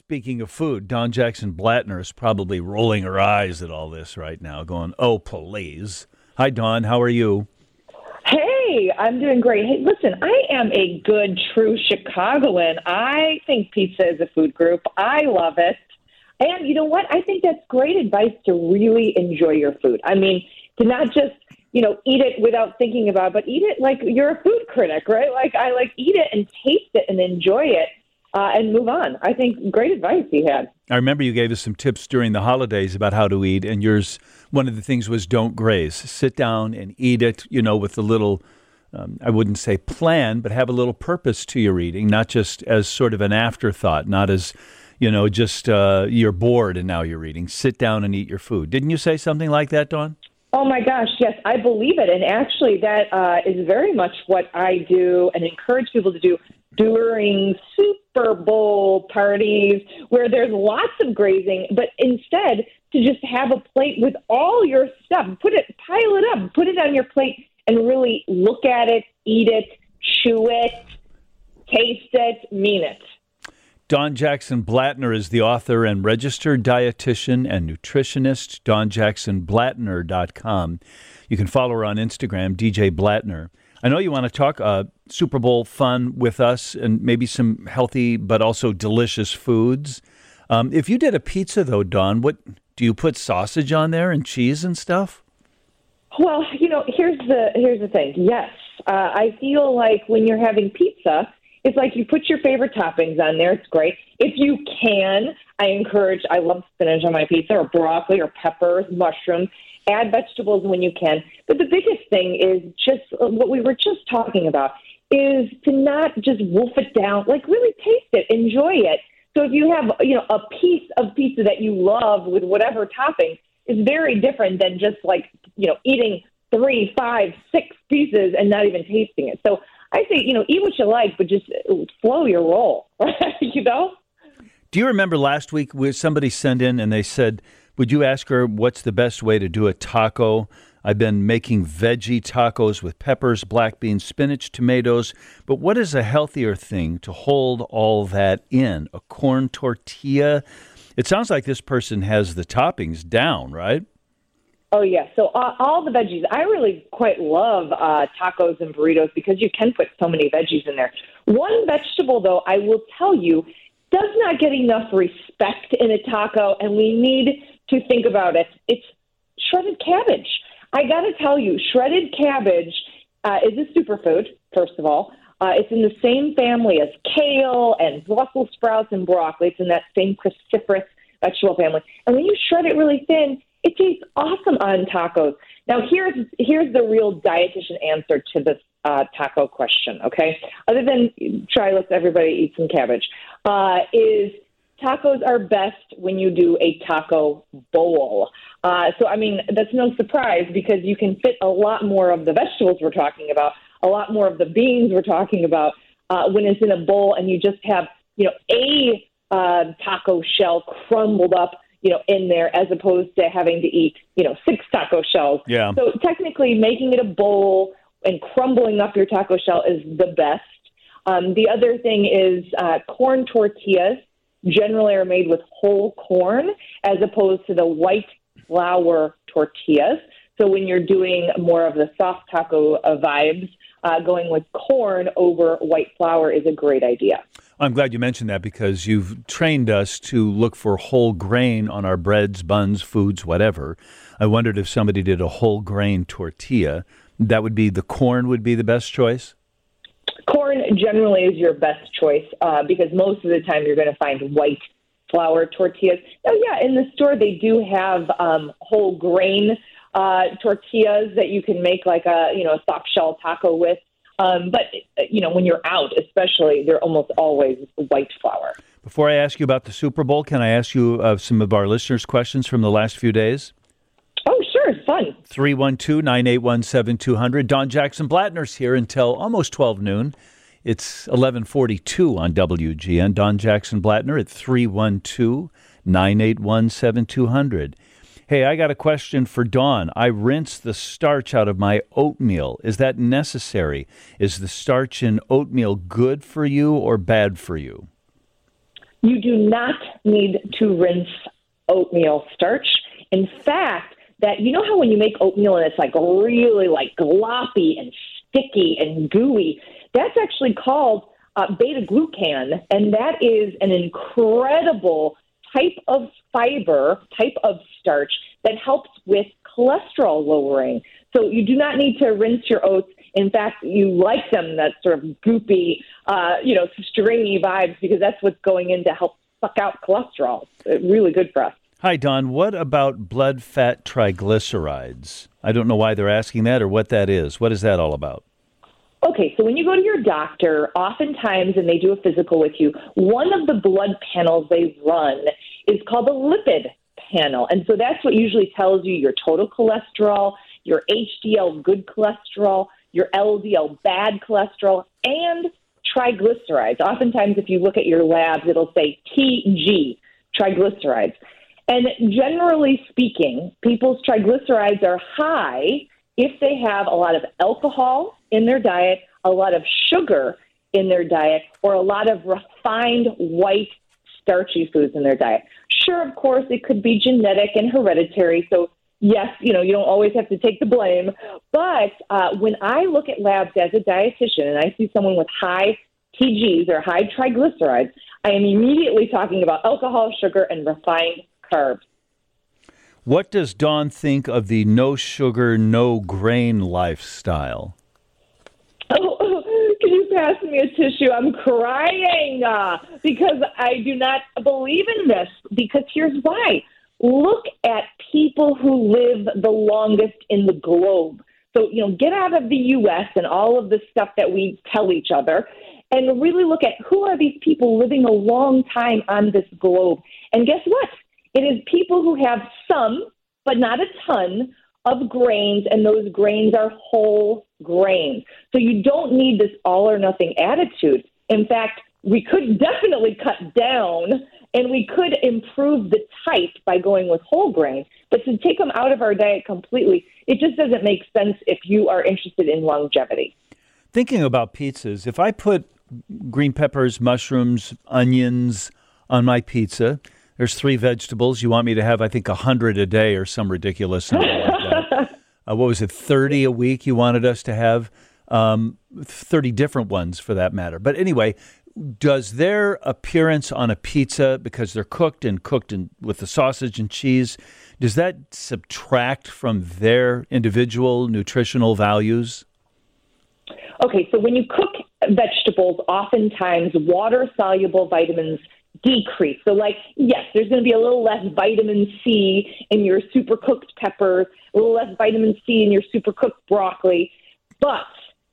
Speaking of food, Dawn Jackson Blatner is probably rolling her eyes at all this right now, going, "Oh, please." Hi, Dawn. How are you? Hey, I'm doing great. Hey, listen, I am a good, true Chicagoan. I think pizza is a food group. I love it. And you know what? I think that's great advice to really enjoy your food. I mean, to not just, you know, eat it without thinking about it, but eat it like you're a food critic, right? Like I like eat it and taste it and enjoy it uh, and move on. I think great advice he had. I remember you gave us some tips during the holidays about how to eat, and yours, one of the things was don't graze. Sit down and eat it, you know, with a little, um, I wouldn't say plan, but have a little purpose to your eating, not just as sort of an afterthought, not as, you know, just uh, you're bored and now you're eating. Sit down and eat your food. Didn't you say something like that, Dawn? Oh my gosh, yes, I believe it. And actually, that uh, is very much what I do and encourage people to do during Super Bowl parties where there's lots of grazing, but instead to just have a plate with all your stuff, put it, pile it up, put it on your plate, and really look at it, eat it, chew it, taste it, mean it. Dawn Jackson Blatner is the author and registered dietitian and nutritionist. DawnJacksonBlatner.com. You can follow her on Instagram, DJ Blatner. I know you want to talk uh, Super Bowl fun with us and maybe some healthy but also delicious foods. Um, if you did a pizza though, Dawn, what do you put sausage on there and cheese and stuff? Well, you know, here's the here's the thing. Yes, uh, I feel like when you're having pizza, it's like you put your favorite toppings on there. It's great. If you can, I encourage. I love spinach on my pizza, or broccoli, or peppers, mushrooms add vegetables when you can. But the biggest thing is just uh, what we were just talking about is to not just wolf it down, like really taste it, enjoy it. So if you have, you know, a piece of pizza that you love with whatever topping is very different than just like, you know, eating three, five, six pieces and not even tasting it. So I say, you know, eat what you like, but just uh, slow your roll, you know? Do you remember last week where somebody sent in and they said, would you ask her what's the best way to do a taco? I've been making veggie tacos with peppers, black beans, spinach, tomatoes. But what is a healthier thing to hold all that in? A corn tortilla? It sounds like this person has the toppings down, right? Oh yeah, so uh, all the veggies. I really quite love uh, tacos and burritos because you can put so many veggies in there. One vegetable, though, I will tell you, does not get enough respect in a taco, and we need to think about it. It's shredded cabbage. I got to tell you, shredded cabbage uh, is a superfood, first of all. Uh, it's in the same family as kale and Brussels sprouts and broccoli. It's in that same cruciferous vegetable family. And when you shred it really thin, it tastes awesome on tacos. Now, here's here's the real dietitian answer to this uh, taco question. Okay, other than try let's everybody eat some cabbage, uh, is tacos are best when you do a taco bowl. Uh, so, I mean, that's no surprise because you can fit a lot more of the vegetables we're talking about, a lot more of the beans we're talking about uh, when it's in a bowl and you just have, you know, a uh, taco shell crumbled up, you know, in there as opposed to having to eat, you know, six taco shells. Yeah. So, technically, making it a bowl and crumbling up your taco shell is the best. Um, the other thing is uh, corn tortillas generally are made with whole corn as opposed to the white flour tortillas. So when you're doing more of the soft taco uh, vibes, uh, going with corn over white flour is a great idea. I'm glad you mentioned that because you've trained us to look for whole grain on our breads, buns, foods, whatever. I wondered if somebody did a whole grain tortilla, that would be the corn would be the best choice corn generally is your best choice uh, because most of the time you're going to find white flour tortillas. Oh yeah, in the store they do have um, whole grain uh, tortillas that you can make like a you know a soft shell taco with. Um, but you know when you're out, especially, they're almost always white flour. Before I ask you about the Super Bowl, can I ask you uh, some of our listeners' questions from the last few days? Oh, sure, it's fun. 312 981 7200. Dawn Jackson Blatner's here until almost 12 noon. It's 1142 on WGN. Dawn Jackson Blatner at 312 981 7200. Hey, I got a question for Dawn. I rinse the starch out of my oatmeal. Is that necessary? Is the starch in oatmeal good for you or bad for you? You do not need to rinse oatmeal starch. In fact, that you know how when you make oatmeal and it's like really like gloppy and sticky and gooey, that's actually called uh, beta glucan, and that is an incredible type of fiber, type of starch that helps with cholesterol lowering. So you do not need to rinse your oats. In fact, you like them that sort of goopy, uh, you know, stringy vibes because that's what's going in to help suck out cholesterol. It's really good for us. Hi, Dawn. What about blood fat triglycerides? I don't know why they're asking that or what that is. What is that all about? Okay, so when you go to your doctor, oftentimes, and they do a physical with you, one of the blood panels they run is called the lipid panel. And so that's what usually tells you your total cholesterol, your HDL good cholesterol, your LDL bad cholesterol, and triglycerides. Oftentimes, if you look at your labs, it'll say TG, triglycerides. And generally speaking, people's triglycerides are high if they have a lot of alcohol in their diet, a lot of sugar in their diet, or a lot of refined white starchy foods in their diet. Sure, of course, it could be genetic and hereditary. So, yes, you know, you don't always have to take the blame. But uh, when I look at labs as a dietitian and I see someone with high TGs or high triglycerides, I am immediately talking about alcohol, sugar, and refined carbs. What does Dawn think of the no sugar, no grain lifestyle? Pass me a tissue? I'm crying uh, because I do not believe in this. Because here's why. Look at people who live the longest in the globe. So, you know, get out of the U.S. and all of the stuff that we tell each other and really look at who are these people living a long time on this globe. And guess what? It is people who have some, but not a ton, of grains, and those grains are whole grains. So you don't need this all or nothing attitude. In fact, we could definitely cut down and we could improve the type by going with whole grains. But to take them out of our diet completely, it just doesn't make sense if you are interested in longevity. Thinking about pizzas, if I put green peppers, mushrooms, onions on my pizza, there's three vegetables. You want me to have, I think, a hundred a day or some ridiculous number. Uh, what was it, 30 a week you wanted us to have? Um, 30 different ones for that matter. But anyway, does their appearance on a pizza, because they're cooked and cooked in, with the sausage and cheese, does that subtract from their individual nutritional values? Okay, so when you cook vegetables, oftentimes water soluble vitamins decrease. So, like, yes, there's going to be a little less vitamin C in your super cooked peppers, a little less vitamin C in your super cooked broccoli. But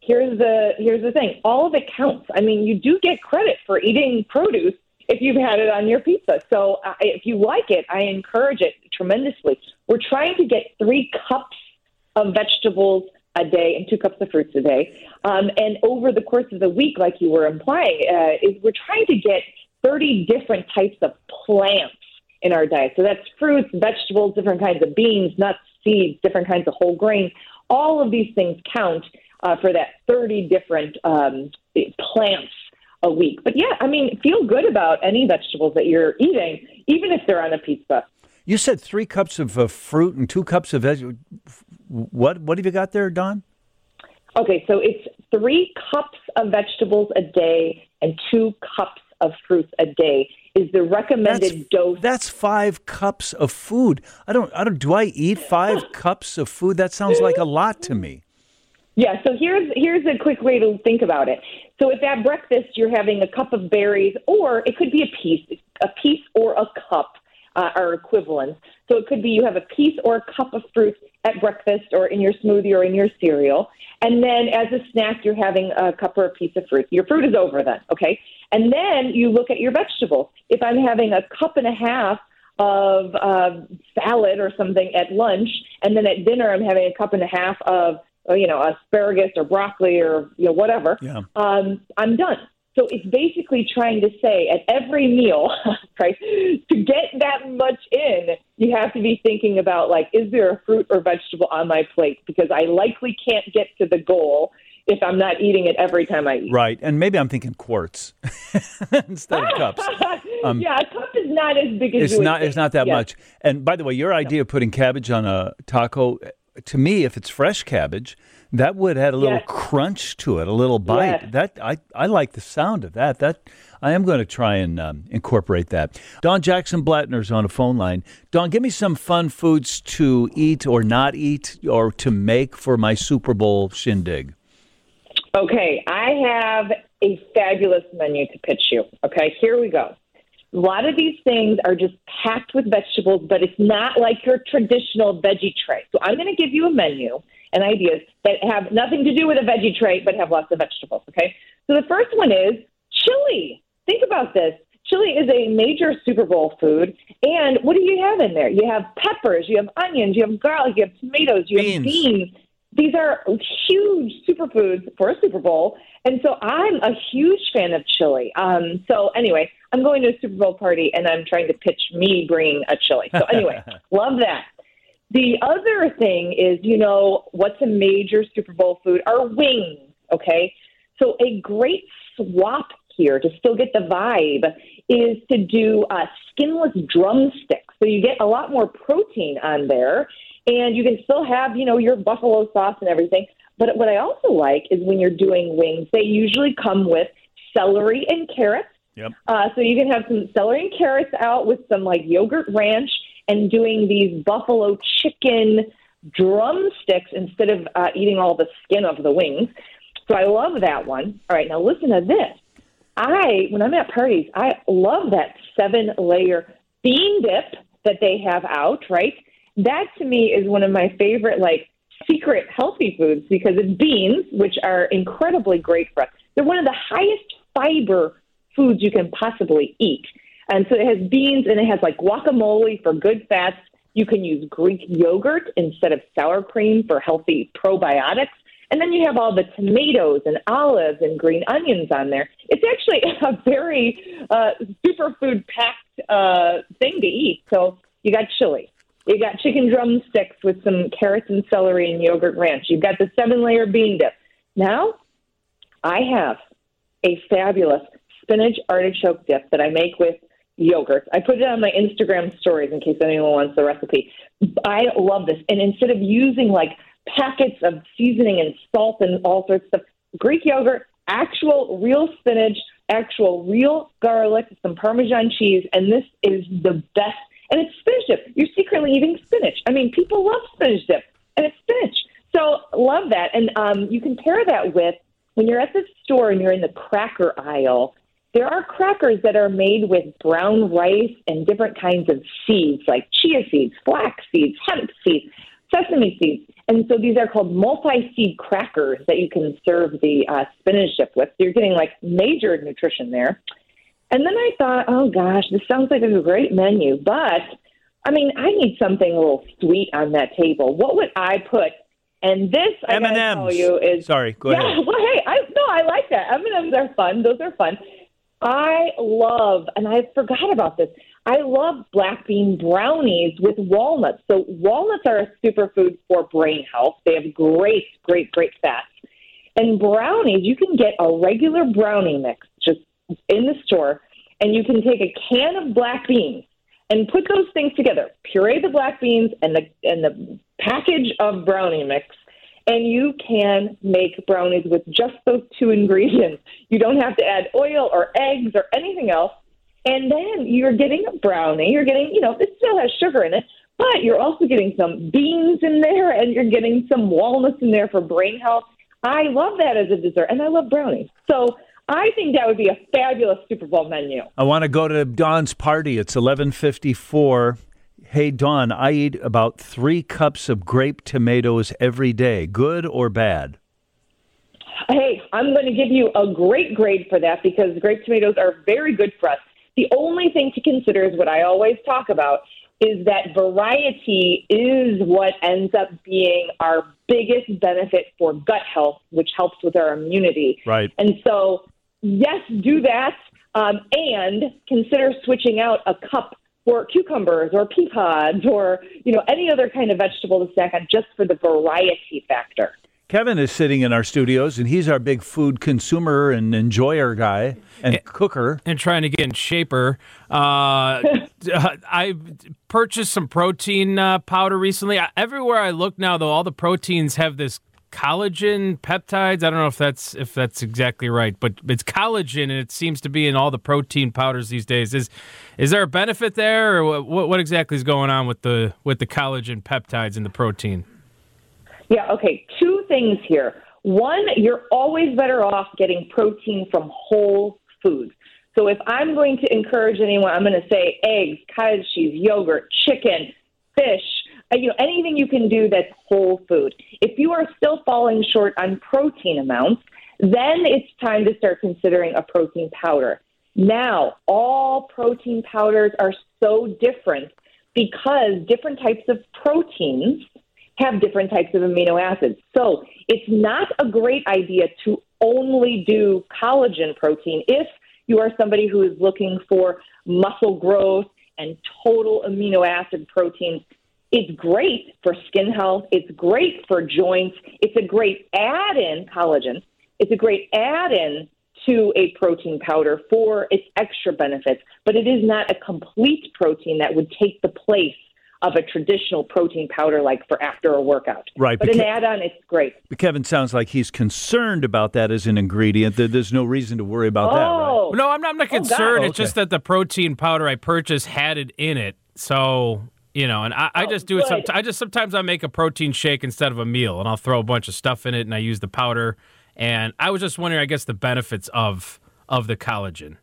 here's the here's the thing: all of it counts. I mean, you do get credit for eating produce if you've had it on your pizza. So, uh, if you like it, I encourage it tremendously. We're trying to get three cups of vegetables a day and two cups of fruits a day. Um, and over the course of the week, like you were implying, uh, is we're trying to get 30 different types of plants in our diet. So that's fruits, vegetables, different kinds of beans, nuts, seeds, different kinds of whole grains. All of these things count uh, for that 30 different um, plants a week. But yeah, I mean, feel good about any vegetables that you're eating, even if they're on a pizza. You said three cups of uh, fruit and two cups of veg. What what have you got there, Dawn? Okay, so it's three cups of vegetables a day and two cups of fruits a day is the recommended that's, dose. That's five cups of food. I don't. I don't. Do I eat five cups of food? That sounds like a lot to me. Yeah. So here's here's a quick way to think about it. So if at breakfast you're having a cup of berries, or it could be a piece, a piece or a cup uh, are equivalent. So it could be you have a piece or a cup of fruit at breakfast or in your smoothie or in your cereal. And then as a snack, you're having a cup or a piece of fruit. Your fruit is over then, okay? And then you look at your vegetables. If I'm having a cup and a half of uh, salad or something at lunch, and then at dinner I'm having a cup and a half of uh, you know asparagus or broccoli or you know whatever, yeah. um, I'm done. So it's basically trying to say at every meal, right, to get that much in, you have to be thinking about like, is there a fruit or vegetable on my plate? Because I likely can't get to the goal if I'm not eating it every time I eat. Right, and maybe I'm thinking quarts instead of cups. Um, yeah, a cup is not as big as it's not. It's not that yeah. much. And by the way, your idea of putting cabbage on a taco, to me, if it's fresh cabbage, that would add a little Yes. crunch to it, a little bite. Yes. That I I like the sound of that. That I am going to try and um, incorporate that. Dawn Jackson Blatner's on a phone line. Dawn, give me some fun foods to eat or not eat or to make for my Super Bowl shindig. Okay, I have a fabulous menu to pitch you. Okay, here we go. A lot of these things are just packed with vegetables, but it's not like your traditional veggie tray. So I'm going to give you a menu and ideas that have nothing to do with a veggie tray, but have lots of vegetables. Okay, so the first one is chili. Think about this. Chili is a major Super Bowl food, and what do you have in there? You have peppers, you have onions, you have garlic, you have tomatoes, you Beans. have beans these are huge superfoods for a Super Bowl. And so I'm a huge fan of chili. Um, so anyway, I'm going to a Super Bowl party and I'm trying to pitch me bringing a chili. So anyway, love that. The other thing is, you know, what's a major Super Bowl food? Are wings, okay? So a great swap here to still get the vibe is to do uh, skinless drumsticks. So you get a lot more protein on there, and you can still have, you know, your buffalo sauce and everything. But what I also like is when you're doing wings, they usually come with celery and carrots. Yep. Uh, so you can have some celery and carrots out with some like yogurt ranch and doing these buffalo chicken drumsticks instead of uh, eating all the skin of the wings. So I love that one. All right, now listen to this. I, when I'm at parties, I love that seven layer bean dip that they have out, right? That to me is one of my favorite, like, secret healthy foods because it's beans, which are incredibly great for us. They're one of the highest fiber foods you can possibly eat. And so it has beans and it has like guacamole for good fats. You can use Greek yogurt instead of sour cream for healthy probiotics. And then you have all the tomatoes and olives and green onions on there. It's actually a very uh, superfood packed uh, thing to eat. So you got chili. You got chicken drumsticks with some carrots and celery and yogurt ranch. You've got the seven layer bean dip. Now, I have a fabulous spinach artichoke dip that I make with yogurt. I put it on my Instagram stories in case anyone wants the recipe. I love this. And instead of using like packets of seasoning and salt and all sorts of stuff, Greek yogurt, actual real spinach, actual real garlic, some Parmesan cheese, and this is the best. And it's spinach dip. You're secretly eating spinach. I mean, people love spinach dip, and it's spinach. So love that. And um, you can pair that with when you're at the store and you're in the cracker aisle. There are crackers that are made with brown rice and different kinds of seeds, like chia seeds, flax seeds, hemp seeds, sesame seeds. And so these are called multi-seed crackers that you can serve the uh, spinach dip with. So you're getting like major nutrition there. And then I thought, oh gosh, this sounds like a great menu, but I mean, I need something a little sweet on that table. What would I put? And this, I gotta M&Ms. tell you, is Sorry, go yeah. ahead. Well, hey, I no, I like that. M and M's are fun. Those are fun. I love, and I forgot about this. I love black bean brownies with walnuts. So walnuts are a superfood for brain health. They have great, great, great fats. And brownies, you can get a regular brownie mix in the store, and you can take a can of black beans and put those things together. Puree the black beans and the and the package of brownie mix, and you can make brownies with just those two ingredients. You don't have to add oil or eggs or anything else. And then you're getting a brownie. You're getting, you know, it still has sugar in it, but you're also getting some beans in there and you're getting some walnuts in there for brain health. I love that as a dessert, and I love brownies. So I think that would be a fabulous Super Bowl menu. I want to go to Dawn's party. It's 11:54. Hey Dawn, I eat about 3 cups of grape tomatoes every day. Good or bad? Hey, I'm going to give you a great grade for that because grape tomatoes are very good for us. The only thing to consider is what I always talk about is that variety is what ends up being our biggest benefit for gut health, which helps with our immunity. Right. And so, yes, do that, um, and consider switching out a cup for cucumbers or pea pods or you know any other kind of vegetable to snack on just for the variety factor. Kevin is sitting in our studios, and he's our big food consumer and enjoyer guy and cooker. and trying to get in shaper. Uh, I purchased some protein uh, powder recently. I- Everywhere I look now, though, all the proteins have this collagen peptides. I don't know if that's if that's exactly right, but it's collagen, and it seems to be in all the protein powders these days. Is is there a benefit there, or what, what exactly is going on with the with the collagen peptides in the protein? Yeah, okay. Two things here. One, you're always better off getting protein from whole foods. So if I'm going to encourage anyone, I'm going to say eggs, cottage cheese, yogurt, chicken, fish, Uh, you know, anything you can do that's whole food. If you are still falling short on protein amounts, then it's time to start considering a protein powder. Now, all protein powders are so different because different types of proteins have different types of amino acids. So it's not a great idea to only do collagen protein if you are somebody who is looking for muscle growth and total amino acid protein. It's great for skin health. It's great for joints. It's a great add in collagen. It's a great add in to a protein powder for its extra benefits, but it is not a complete protein that would take the place of a traditional protein powder like for after a workout. Right, But an beca- add on, it's great. But Kevin sounds like he's concerned about that as an ingredient. That there's no reason to worry about that, right? Oh, No, I'm not, I'm not oh, God. concerned. It's Okay. just that the protein powder I purchased had it in it. So, you know, and I, I Oh, just do it. Some. I just sometimes I make a protein shake instead of a meal, and I'll throw a bunch of stuff in it, and I use the powder. And I was just wondering, I guess, the benefits of of the collagen.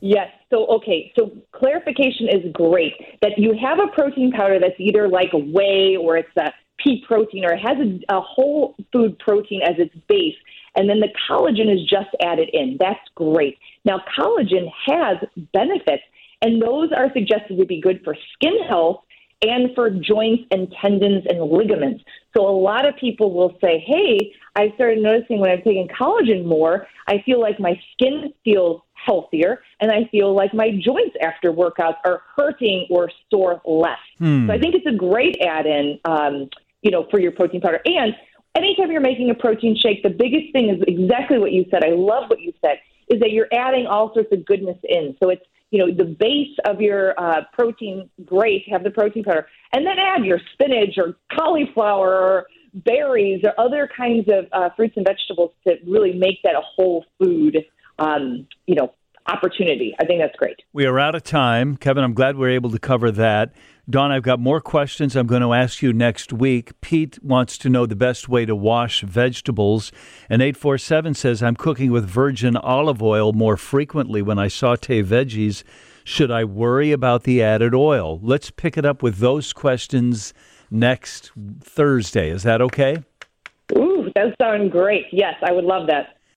Yes. So, okay. So, clarification is great that you have a protein powder that's either like whey or it's a pea protein or it has a, a whole food protein as its base. And then the collagen is just added in. That's great. Now, collagen has benefits, and those are suggested to be good for skin health and for joints and tendons and ligaments. So a lot of people will say, hey, I started noticing when I'm taking collagen more, I feel like my skin feels healthier and I feel like my joints after workouts are hurting or sore less. So I think it's a great add in, um, you know, for your protein powder. And anytime you're making a protein shake, the biggest thing is exactly what you said. I love what you said, is that you're adding all sorts of goodness in. So it's you know, the base of your uh, protein, great, have the protein powder, and then add your spinach or cauliflower or berries or other kinds of uh, fruits and vegetables to really make that a whole food, um, you know, opportunity. I think that's great. We are out of time. Kevin, I'm glad we are able to cover that. Dawn, I've got more questions I'm going to ask you next week. Pete wants to know the best way to wash vegetables. And 847 says, I'm cooking with virgin olive oil more frequently when I saute veggies. Should I worry about the added oil? Let's pick it up with those questions next Thursday. Is that okay? Ooh, that sounds great. Yes, I would love that.